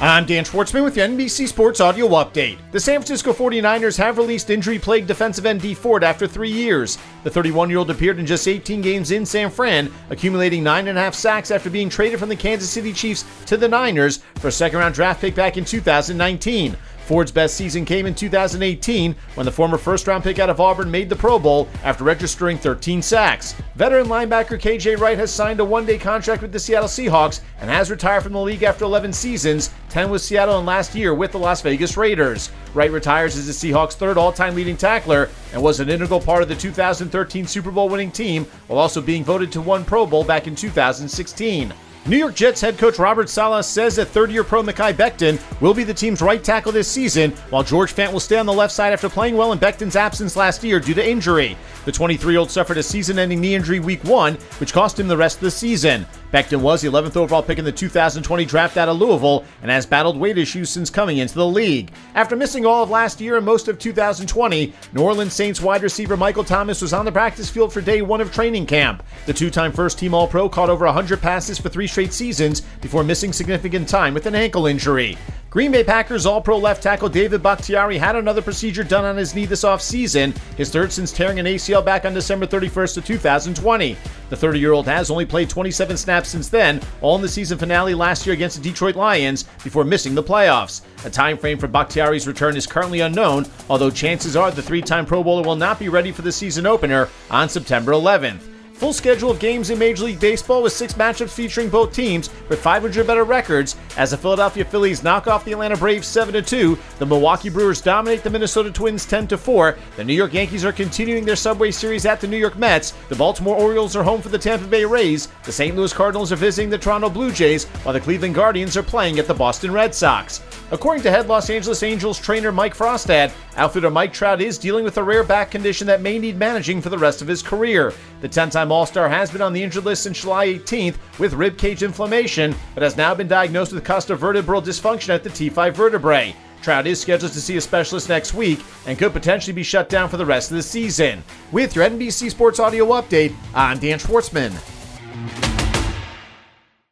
I'm Dan Schwartzman with the NBC Sports Audio Update. The San Francisco 49ers have released injury plagued defensive end Dee Ford after three years. The 31 year old appeared in just 18 games in San Fran, accumulating 9.5 sacks after being traded from the Kansas City Chiefs to the Niners for a second round draft pick back in 2019. Ford's best season came in 2018 when the former first round pick out of Auburn made the Pro Bowl after registering 13 sacks. Veteran linebacker KJ Wright has signed a one day contract with the Seattle Seahawks and has retired from the league after 11 seasons, 10 with Seattle and last year with the Las Vegas Raiders. Wright retires as the Seahawks' third all time leading tackler and was an integral part of the 2013 Super Bowl winning team while also being voted to one Pro Bowl back in 2016. New York Jets head coach Robert Saleh says that third year pro Mekhi Becton will be the team's right tackle this season, while George Fant will stay on the left side after playing well in Becton's absence last year due to injury. The 23 year old suffered a season ending knee injury week one, which cost him the rest of the season. Becton was the 11th overall pick in the 2020 draft out of Louisville and has battled weight issues since coming into the league. After missing all of last year and most of 2020, New Orleans Saints wide receiver Michael Thomas was on the practice field for day one of training camp. The two time first team All Pro caught over 100 passes for three straight seasons before missing significant time with an ankle injury. Green Bay Packers All Pro left tackle David Bakhtiari had another procedure done on his knee this offseason, his third since tearing an ACL back on December 31st of 2020. The 30 year old has only played 27 snaps since then, all in the season finale last year against the Detroit Lions before missing the playoffs. A time frame for Bakhtiari's return is currently unknown, although chances are the three time Pro Bowler will not be ready for the season opener on September 11th. Full schedule of games in Major League Baseball with six matchups featuring both teams with 500 better records as the Philadelphia Phillies knock off the Atlanta Braves 7 2, the Milwaukee Brewers dominate the Minnesota Twins 10 4, the New York Yankees are continuing their Subway Series at the New York Mets, the Baltimore Orioles are home for the Tampa Bay Rays, the St. Louis Cardinals are visiting the Toronto Blue Jays, while the Cleveland Guardians are playing at the Boston Red Sox. According to head Los Angeles Angels trainer Mike Frostad, outfielder Mike Trout is dealing with a rare back condition that may need managing for the rest of his career. The 10 time All Star has been on the injured list since July 18th with rib cage inflammation, but has now been diagnosed with costovertebral dysfunction at the T5 vertebrae. Trout is scheduled to see a specialist next week and could potentially be shut down for the rest of the season. With your NBC Sports Audio Update, I'm Dan Schwartzman.